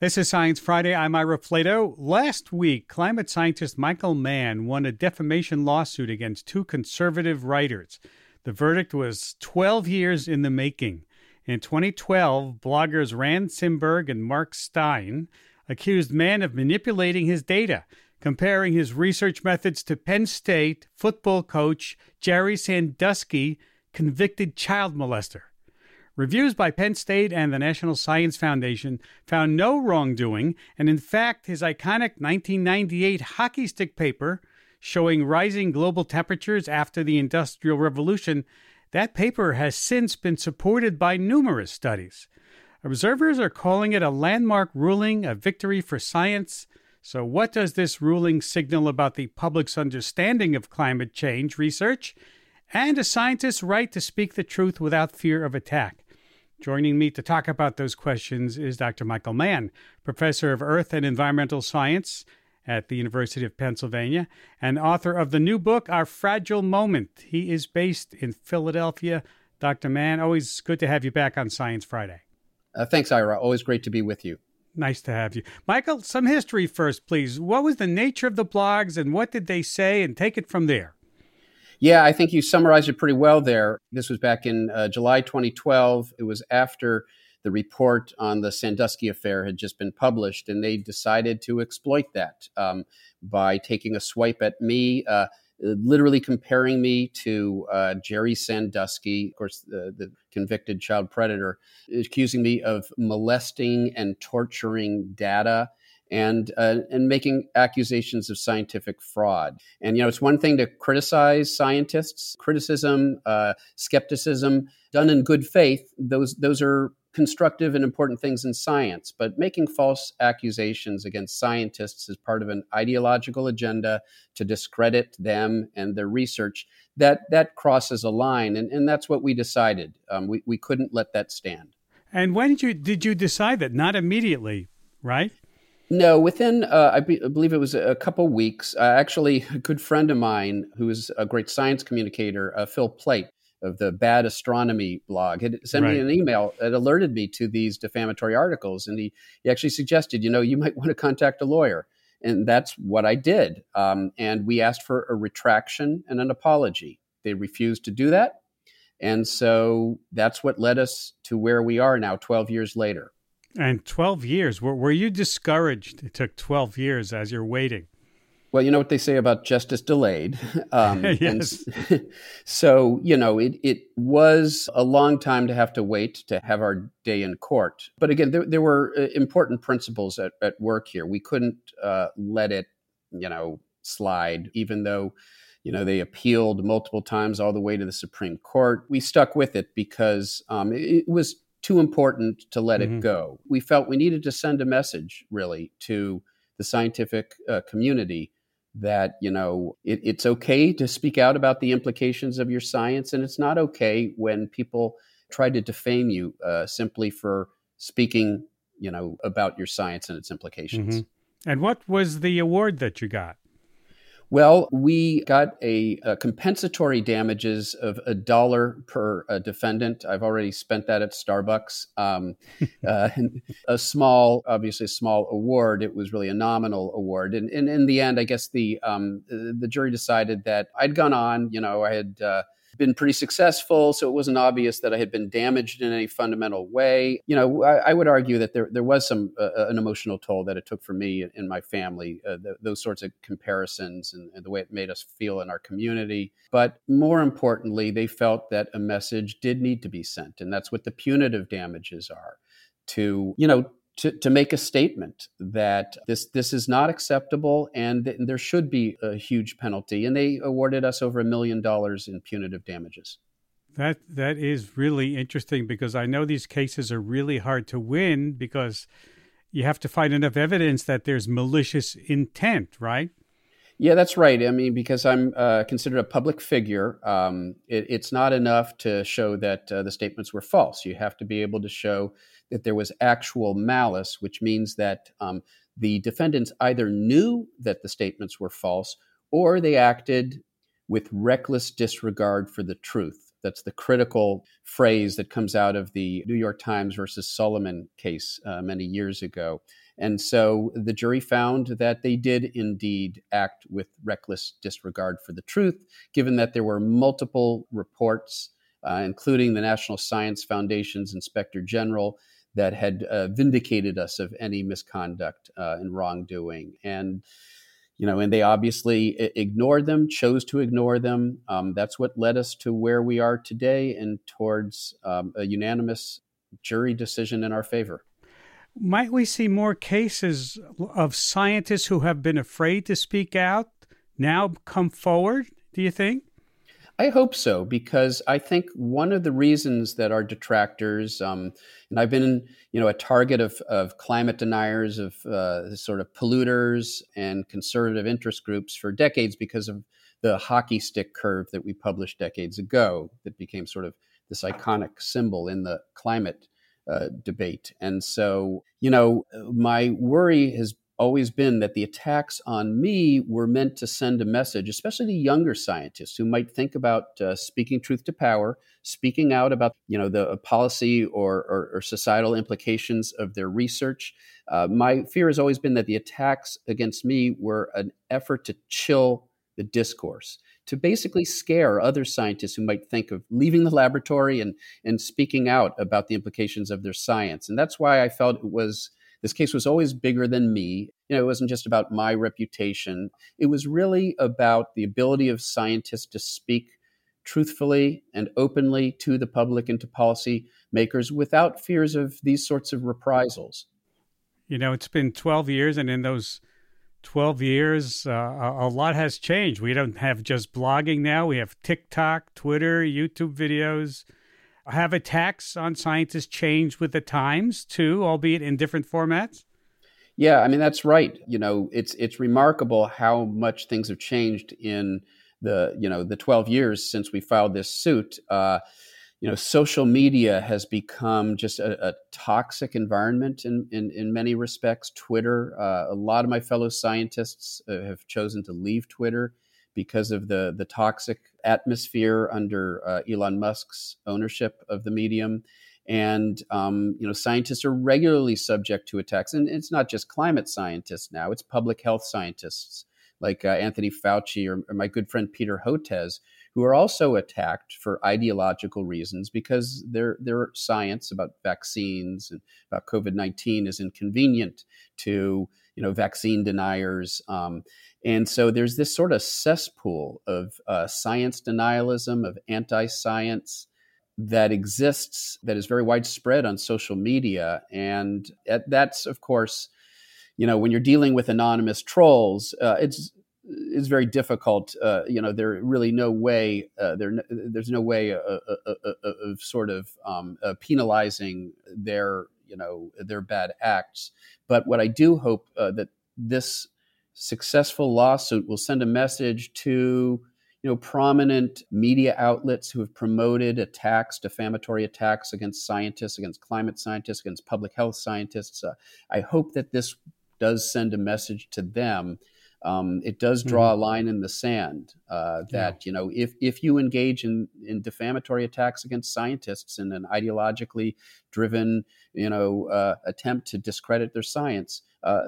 This is Science Friday. I'm Ira Flatow. Last week, climate scientist Michael Mann won a defamation lawsuit against two conservative writers. The verdict was 12 years in the making. In 2012, bloggers Rand Simberg and Mark Steyn accused Mann of manipulating his data, comparing his research methods to Penn State football coach Jerry Sandusky, convicted child molester. Reviews by Penn State and the National Science Foundation found no wrongdoing, and in fact, his iconic 1998 hockey stick paper showing rising global temperatures after the Industrial Revolution, that paper has since been supported by numerous studies. Observers are calling it a landmark ruling, a victory for science. So, what does this ruling signal about the public's understanding of climate change research and a scientist's right to speak the truth without fear of attack? Joining me to talk about those questions is Dr. Michael Mann, professor of Earth and Environmental Science at the University of Pennsylvania and author of the new book, Our Fragile Moment. He is based in Philadelphia. Dr. Mann, always good to have you back on Science Friday. Uh, thanks, Ira. Always great to be with you. Nice to have you. Michael, some history first, please. What was the nature of the blogs and what did they say? And take it from there. Yeah, I think you summarized it pretty well there. This was back in uh, July 2012. It was after the report on the Sandusky affair had just been published, and they decided to exploit that um, by taking a swipe at me, uh, literally comparing me to uh, Jerry Sandusky, of course, the, the, convicted child predator, accusing me of molesting and torturing data and uh, and making accusations of scientific fraud. And you know, it's one thing to criticize scientists. Criticism, uh, skepticism, done in good faith. Those those are constructive and important things in science. But making false accusations against scientists is part of an ideological agenda to discredit them and their research. That that crosses a line, and, and that's what we decided. Um, we we couldn't let that stand. And when did you did you decide that? Not immediately, right? No, within uh, I, be, I, believe it was a couple weeks. Uh, actually, a good friend of mine who is a great science communicator, uh, Phil Plait of the Bad Astronomy blog, had sent right. me an email that alerted me to these defamatory articles, and he he actually suggested, you know, you might want to contact a lawyer, and that's what I did. Um, and we asked for a retraction and an apology. They refused to do that, and so that's what led us to where we are now, twelve years later. And 12 years. Were, were you discouraged? It took 12 years as you're waiting. Well, you know what they say about justice delayed. Um, yes. so, you know, it, it was a long time to have to wait to have our day in court. But again, there, there were uh, important principles at, at work here. We couldn't uh, let it, you know, slide, even though, you know, they appealed multiple times all the way to the Supreme Court. We stuck with it because um, it, it was too important to let mm-hmm. it go. We felt we needed to send a message, really, to the scientific uh, community that you know it, it's okay to speak out about the implications of your science, and it's not okay when people try to defame you uh, simply for speaking, you know, about your science and its implications. Mm-hmm. And what was the award that you got? Well, we got a, a, compensatory damages of a dollar per uh, defendant. I've already spent that at Starbucks. Um, uh, a small, obviously, a small award. It was really a nominal award, and, and in the end, I guess the um, the jury decided that I'd gone on. You know, I had. Uh, been pretty successful, so it wasn't obvious that I had been damaged in any fundamental way. You know, I, I would argue that there there was some uh, uh an emotional toll that it took for me and my family, uh, the, those sorts of comparisons and, and the way it made us feel in our community. But more importantly, they felt that a message did need to be sent, and that's what the punitive damages are to you know to, to make a statement that this this is not acceptable and th- there should be a huge penalty. And they awarded us over a million dollars in punitive damages. That that is really interesting because I know these cases are really hard to win because you have to find enough evidence that there's malicious intent, right? Yeah, that's right. I mean, because I'm uh, considered a public figure, um, it, it's not enough to show that uh, the statements were false. You have to be able to show that there was actual malice, which means that um, the defendants either knew that the statements were false or they acted with reckless disregard for the truth. That's the critical phrase that comes out of the New York Times versus Sullivan case uh, many years ago. And so the jury found that they did indeed act with reckless disregard for the truth, given that there were multiple reports, uh, including the National Science Foundation's Inspector General, that had uh, vindicated us of any misconduct uh, and wrongdoing. And you know, and they obviously ignored them, chose to ignore them. Um, that's what led us to where we are today and towards um, a unanimous jury decision in our favor. Might we see more cases of scientists who have been afraid to speak out now come forward, do you think? I hope so because I think one of the reasons that our detractors, um, and I've been, you know, a target of, of climate deniers, of uh, sort of polluters and conservative interest groups for decades because of the hockey stick curve that we published decades ago that became sort of this iconic symbol in the climate uh, debate. And so, you know, my worry has always been that the attacks on me were meant to send a message, especially to younger scientists who might think about uh, speaking truth to power, speaking out about you know the uh, policy or, or, or societal implications of their research. Uh, my fear has always been that the attacks against me were an effort to chill the discourse, to basically scare other scientists who might think of leaving the laboratory and and speaking out about the implications of their science. And that's why I felt it was this case was always bigger than me. You know, it wasn't just about my reputation. It was really about the ability of scientists to speak truthfully and openly to the public and to policy makers without fears of these sorts of reprisals. You know, it's been 12 years, and in those 12 years, uh, a lot has changed. We don't have just blogging now, we have TikTok, Twitter, YouTube videos have attacks on scientists changed with the times too, albeit in different formats? Yeah, I mean that's right. You know, it's it's remarkable how much things have changed in the you know the 12 years since we filed this suit. Uh, you know, social media has become just a, a toxic environment in, in, in many respects. Twitter, uh, a lot of my fellow scientists uh, have chosen to leave Twitter because of the the toxic atmosphere under uh, Elon Musk's ownership of the medium. And um, you know, scientists are regularly subject to attacks, and it's not just climate scientists now; it's public health scientists like uh, Anthony Fauci or, or, my good friend Peter Hotez, who are also attacked for ideological reasons because their their science about vaccines and about COVID nineteen is inconvenient to you know vaccine deniers. Um, and so there's this sort of cesspool of uh, science denialism, of anti science that exists, that is very widespread on social media. And that's, of course, you know, when you're dealing with anonymous trolls, uh, it's it's very difficult. Uh, you know, there really no way uh, there there's no way uh, uh, uh, of sort of um, penalizing their you know their bad acts. But what I do hope that this successful lawsuit will send a message to you know prominent media outlets who have promoted attacks defamatory attacks against scientists against climate scientists against public health scientists uh, i hope that this does send a message to them um, it does draw mm-hmm. a line in the sand uh, that yeah. you know if if you engage in in defamatory attacks against scientists in an ideologically driven you know uh, attempt to discredit their science, uh,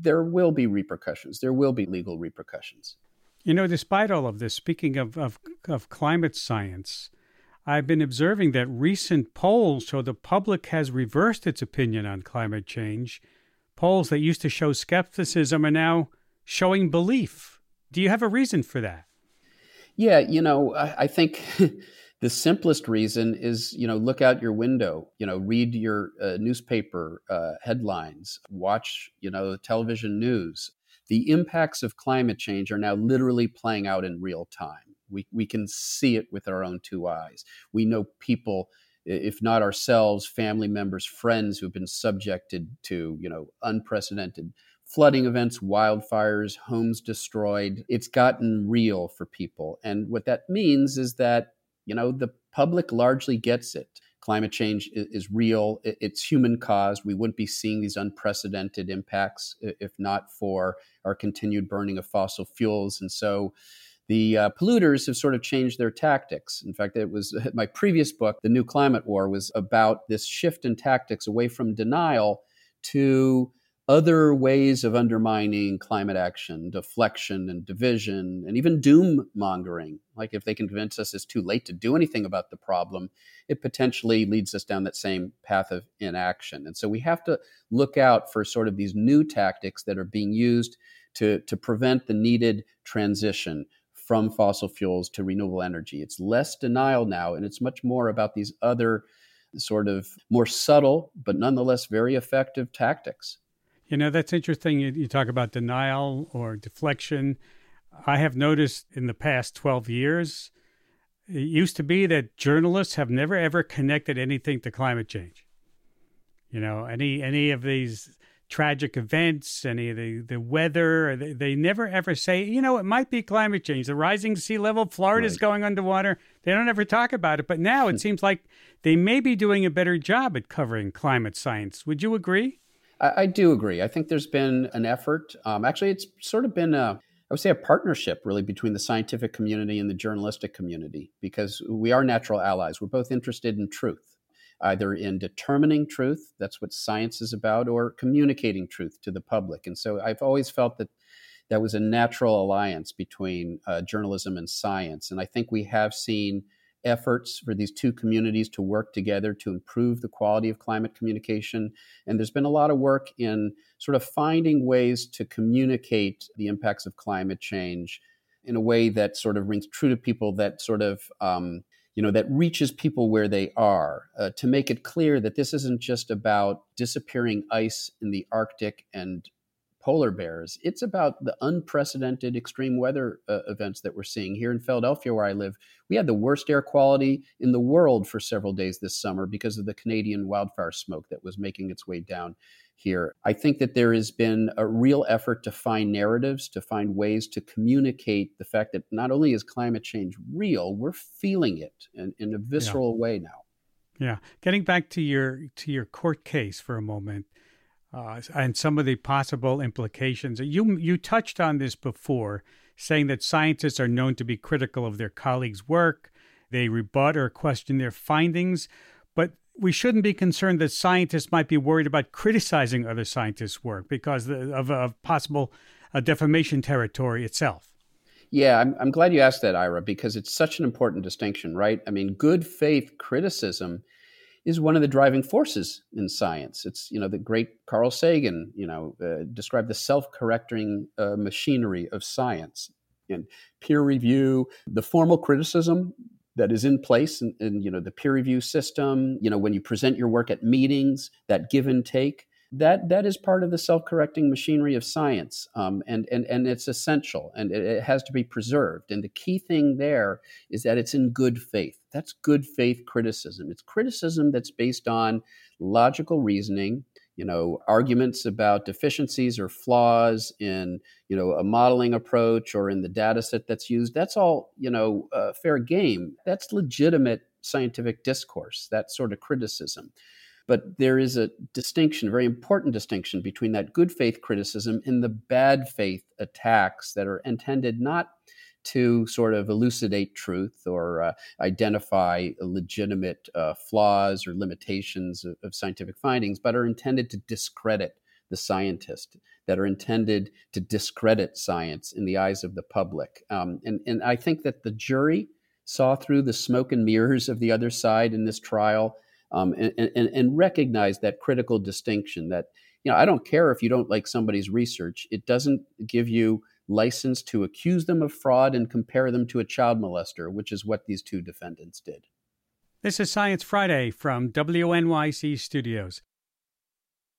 there will be repercussions. There will be legal repercussions. You know, despite all of this, speaking of of, of climate science. I've been observing that recent polls show the public has reversed its opinion on climate change. Polls that used to show skepticism are now showing belief. Do you have a reason for that? Yeah, you know, I, I think the simplest reason is, you know, look out your window, you know, read your uh, newspaper uh, headlines, watch, you know, television news. The impacts of climate change are now literally playing out in real time. We, we can see it with our own two eyes. We know people if not ourselves, family members, friends who've been subjected to, you know, unprecedented flooding events, wildfires, homes destroyed. It's gotten real for people. And what that means is that, you know, the public largely gets it. Climate change is, real, it's human caused. We wouldn't be seeing these unprecedented impacts if not for our continued burning of fossil fuels. And so, the uh, polluters have sort of changed their tactics. In fact, it was my previous book, The New Climate War, was about this shift in tactics away from denial to other ways of undermining climate action, deflection and division, and even doom mongering. Like if they convince us it's too late to do anything about the problem, it potentially leads us down that same path of inaction. And so we have to look out for sort of these new tactics that are being used to, to prevent the needed transition from fossil fuels to renewable energy. It's less denial now, and it's much more about these other sort of more subtle, but nonetheless very effective tactics. You know, that's interesting. You, you, talk about denial or deflection. I have noticed in the past 12 years, it used to be that journalists have never ever connected anything to climate change. You know, any any of these tragic events, any of the, the weather, they, they never ever say, you know, it might be climate change. The rising sea level, Florida's right. going underwater. They don't ever talk about it. But now it hmm. seems like they may be doing a better job at covering climate science. Would you agree? I, I do agree. I think there's been an effort. Um, actually, it's sort of been a, I would say, a partnership really between the scientific community and the journalistic community because we are natural allies. We're both interested in truth, either in determining truth, that's what science is about, or communicating truth to the public. And so I've always felt that that was a natural alliance between uh, journalism and science. And I think we have seen efforts for these two communities to work together to improve the quality of climate communication. And there's been a lot of work in sort of finding ways to communicate the impacts of climate change in a way that sort of rings true to people, that sort of um, you know that reaches people where they are uh, to make it clear that this isn't just about disappearing ice in the arctic and polar bears. It's about the unprecedented extreme weather uh, events that we're seeing here in Philadelphia, where I live. We had the worst air quality in the world for several days this summer because of the Canadian wildfire smoke that was making its way down here. I think that there has been a real effort to find narratives, to find ways to communicate the fact that not only is climate change real, we're feeling it in, in a visceral yeah. way now. Yeah. Getting back to your to your court case for a moment uh, and some of the possible implications. You you touched on this before, saying that scientists are known to be critical of their colleagues' work. They rebut or question their findings, but we shouldn't be concerned that scientists might be worried about criticizing other scientists' work because of, of possible uh, defamation territory itself. Yeah, I'm, I'm glad you asked that, Ira, because it's such an important distinction, right? I mean, good faith criticism is one of the driving forces in science. It's you know the great Carl Sagan you know uh, described the self-correcting uh, machinery of science and peer review, the formal criticism that is in place in, in you know the peer review system. You know when you present your work at meetings, that give and take that that is part of the self-correcting machinery of science um, and, and and it's essential and it, it, has to be preserved. And the key thing there is that it's in good faith. That's good faith criticism. It's criticism that's based on logical reasoning you know arguments about deficiencies or flaws in you know a modeling approach or in the data set that's used. That's all you know uh, fair game. That's legitimate scientific discourse that sort of criticism but there is a distinction, a very important distinction between that good faith criticism and the bad faith attacks that are intended not to sort of elucidate truth or uh, identify legitimate uh, flaws or limitations of, of scientific findings, but are intended to discredit the scientist, that are intended to discredit science in the eyes of the public. Um, and, and I think that the jury saw through the smoke and mirrors of the other side in this trial um, and, and, and recognize that critical distinction that you know i don't care if you don't like somebody's research it doesn't give you license to accuse them of fraud and compare them to a child molester which is what these two defendants did. This is science friday from wnyc studios.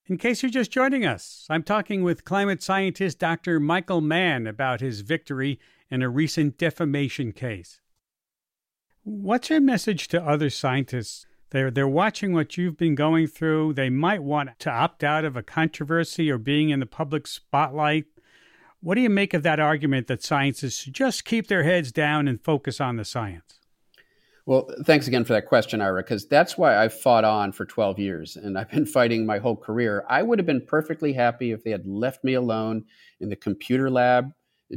In case you're just joining us i'm talking with climate scientist dr michael mann about his victory in a recent defamation case. What's your message to other scientists they're, they're watching what you've been going through. They might want to opt out of a controversy or being in the public spotlight. What do you make of that argument that scientists should just keep their heads down and focus on the science? Well, thanks again for that question, Ira, because that's why I've fought on for 12 years and I've been fighting my whole career. I would have been perfectly happy if they had left me alone in the computer lab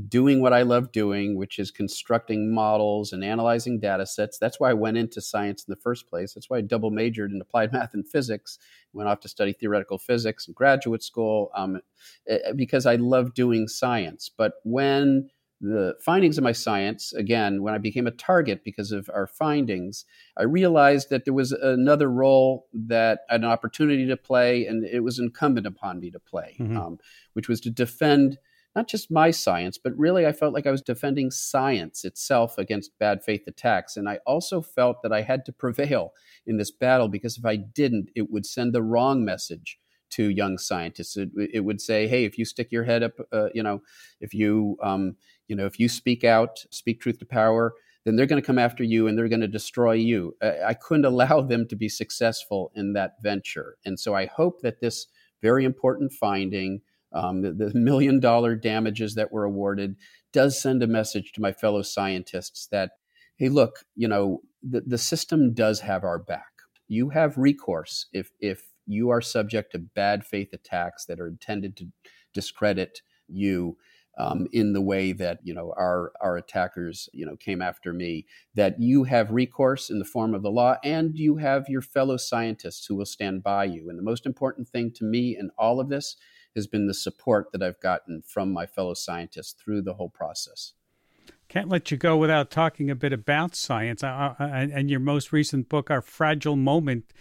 doing what I love doing, which is constructing models and analyzing data sets. That's why I went into science in the first place. That's why I double majored in applied math and physics, went off to study theoretical physics in graduate school um, eh, because I love doing science. But when the findings of my science, again, when I became a target because of our findings, I realized that there was another role that an opportunity to play, and it was incumbent upon me to play, mm-hmm. um, which was to defend not just my science, but really I felt like I was defending science itself against bad faith attacks. And I also felt that I had to prevail in this battle because if I didn't, it would send the wrong message to young scientists. It, it would say, "Hey, if you stick your head up, uh, you know, if you, um, you know, if you speak out, speak truth to power." Then they're going to come after you and they're going to destroy you. I, I couldn't allow them to be successful in that venture. And so I hope that this very important finding um, the, the million dollar damages that were awarded does send a message to my fellow scientists that, hey, look, you know, the, the system does have our back. You have recourse if, if you are subject to bad faith attacks that are intended to discredit you. Um, in the way that you know our our attackers you know came after me that you have recourse in the form of the law and you have your fellow scientists who will stand by you and the most important thing to me in all of this has been the support that I've gotten from my fellow scientists through the whole process. Can't let you go without talking a bit about science and your most recent book, Our Fragile Moment.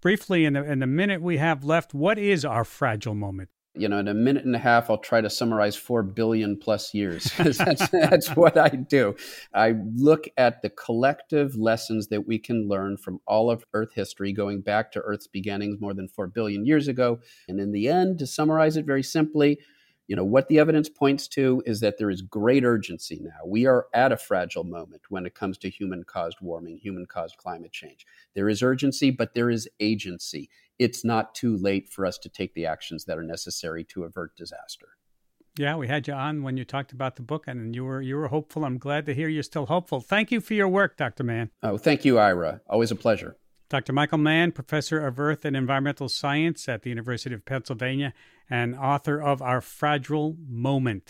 Briefly, in the, in the minute we have left, what is our fragile moment? You know, in a minute and a half, I'll try to summarize four billion plus years. that's, that's what I do. I look at the collective lessons that we can learn from all of Earth history, going back to Earth's beginnings more than four billion years ago. And in the end, to summarize it very simply, you know what the evidence points to is that there is great urgency now we are at a fragile moment when it comes to human caused warming human caused climate change there is urgency but there is agency it's not too late for us to take the actions that are necessary to avert disaster yeah, we had you on when you talked about the book, and you were you were hopeful. I'm glad to hear you're still hopeful. Thank you for your work, Dr. Mann. Oh, thank you, Ira. Always a pleasure. Dr. Michael Mann, professor of Earth and Environmental Science at the University of Pennsylvania and author of Our Fragile Moment.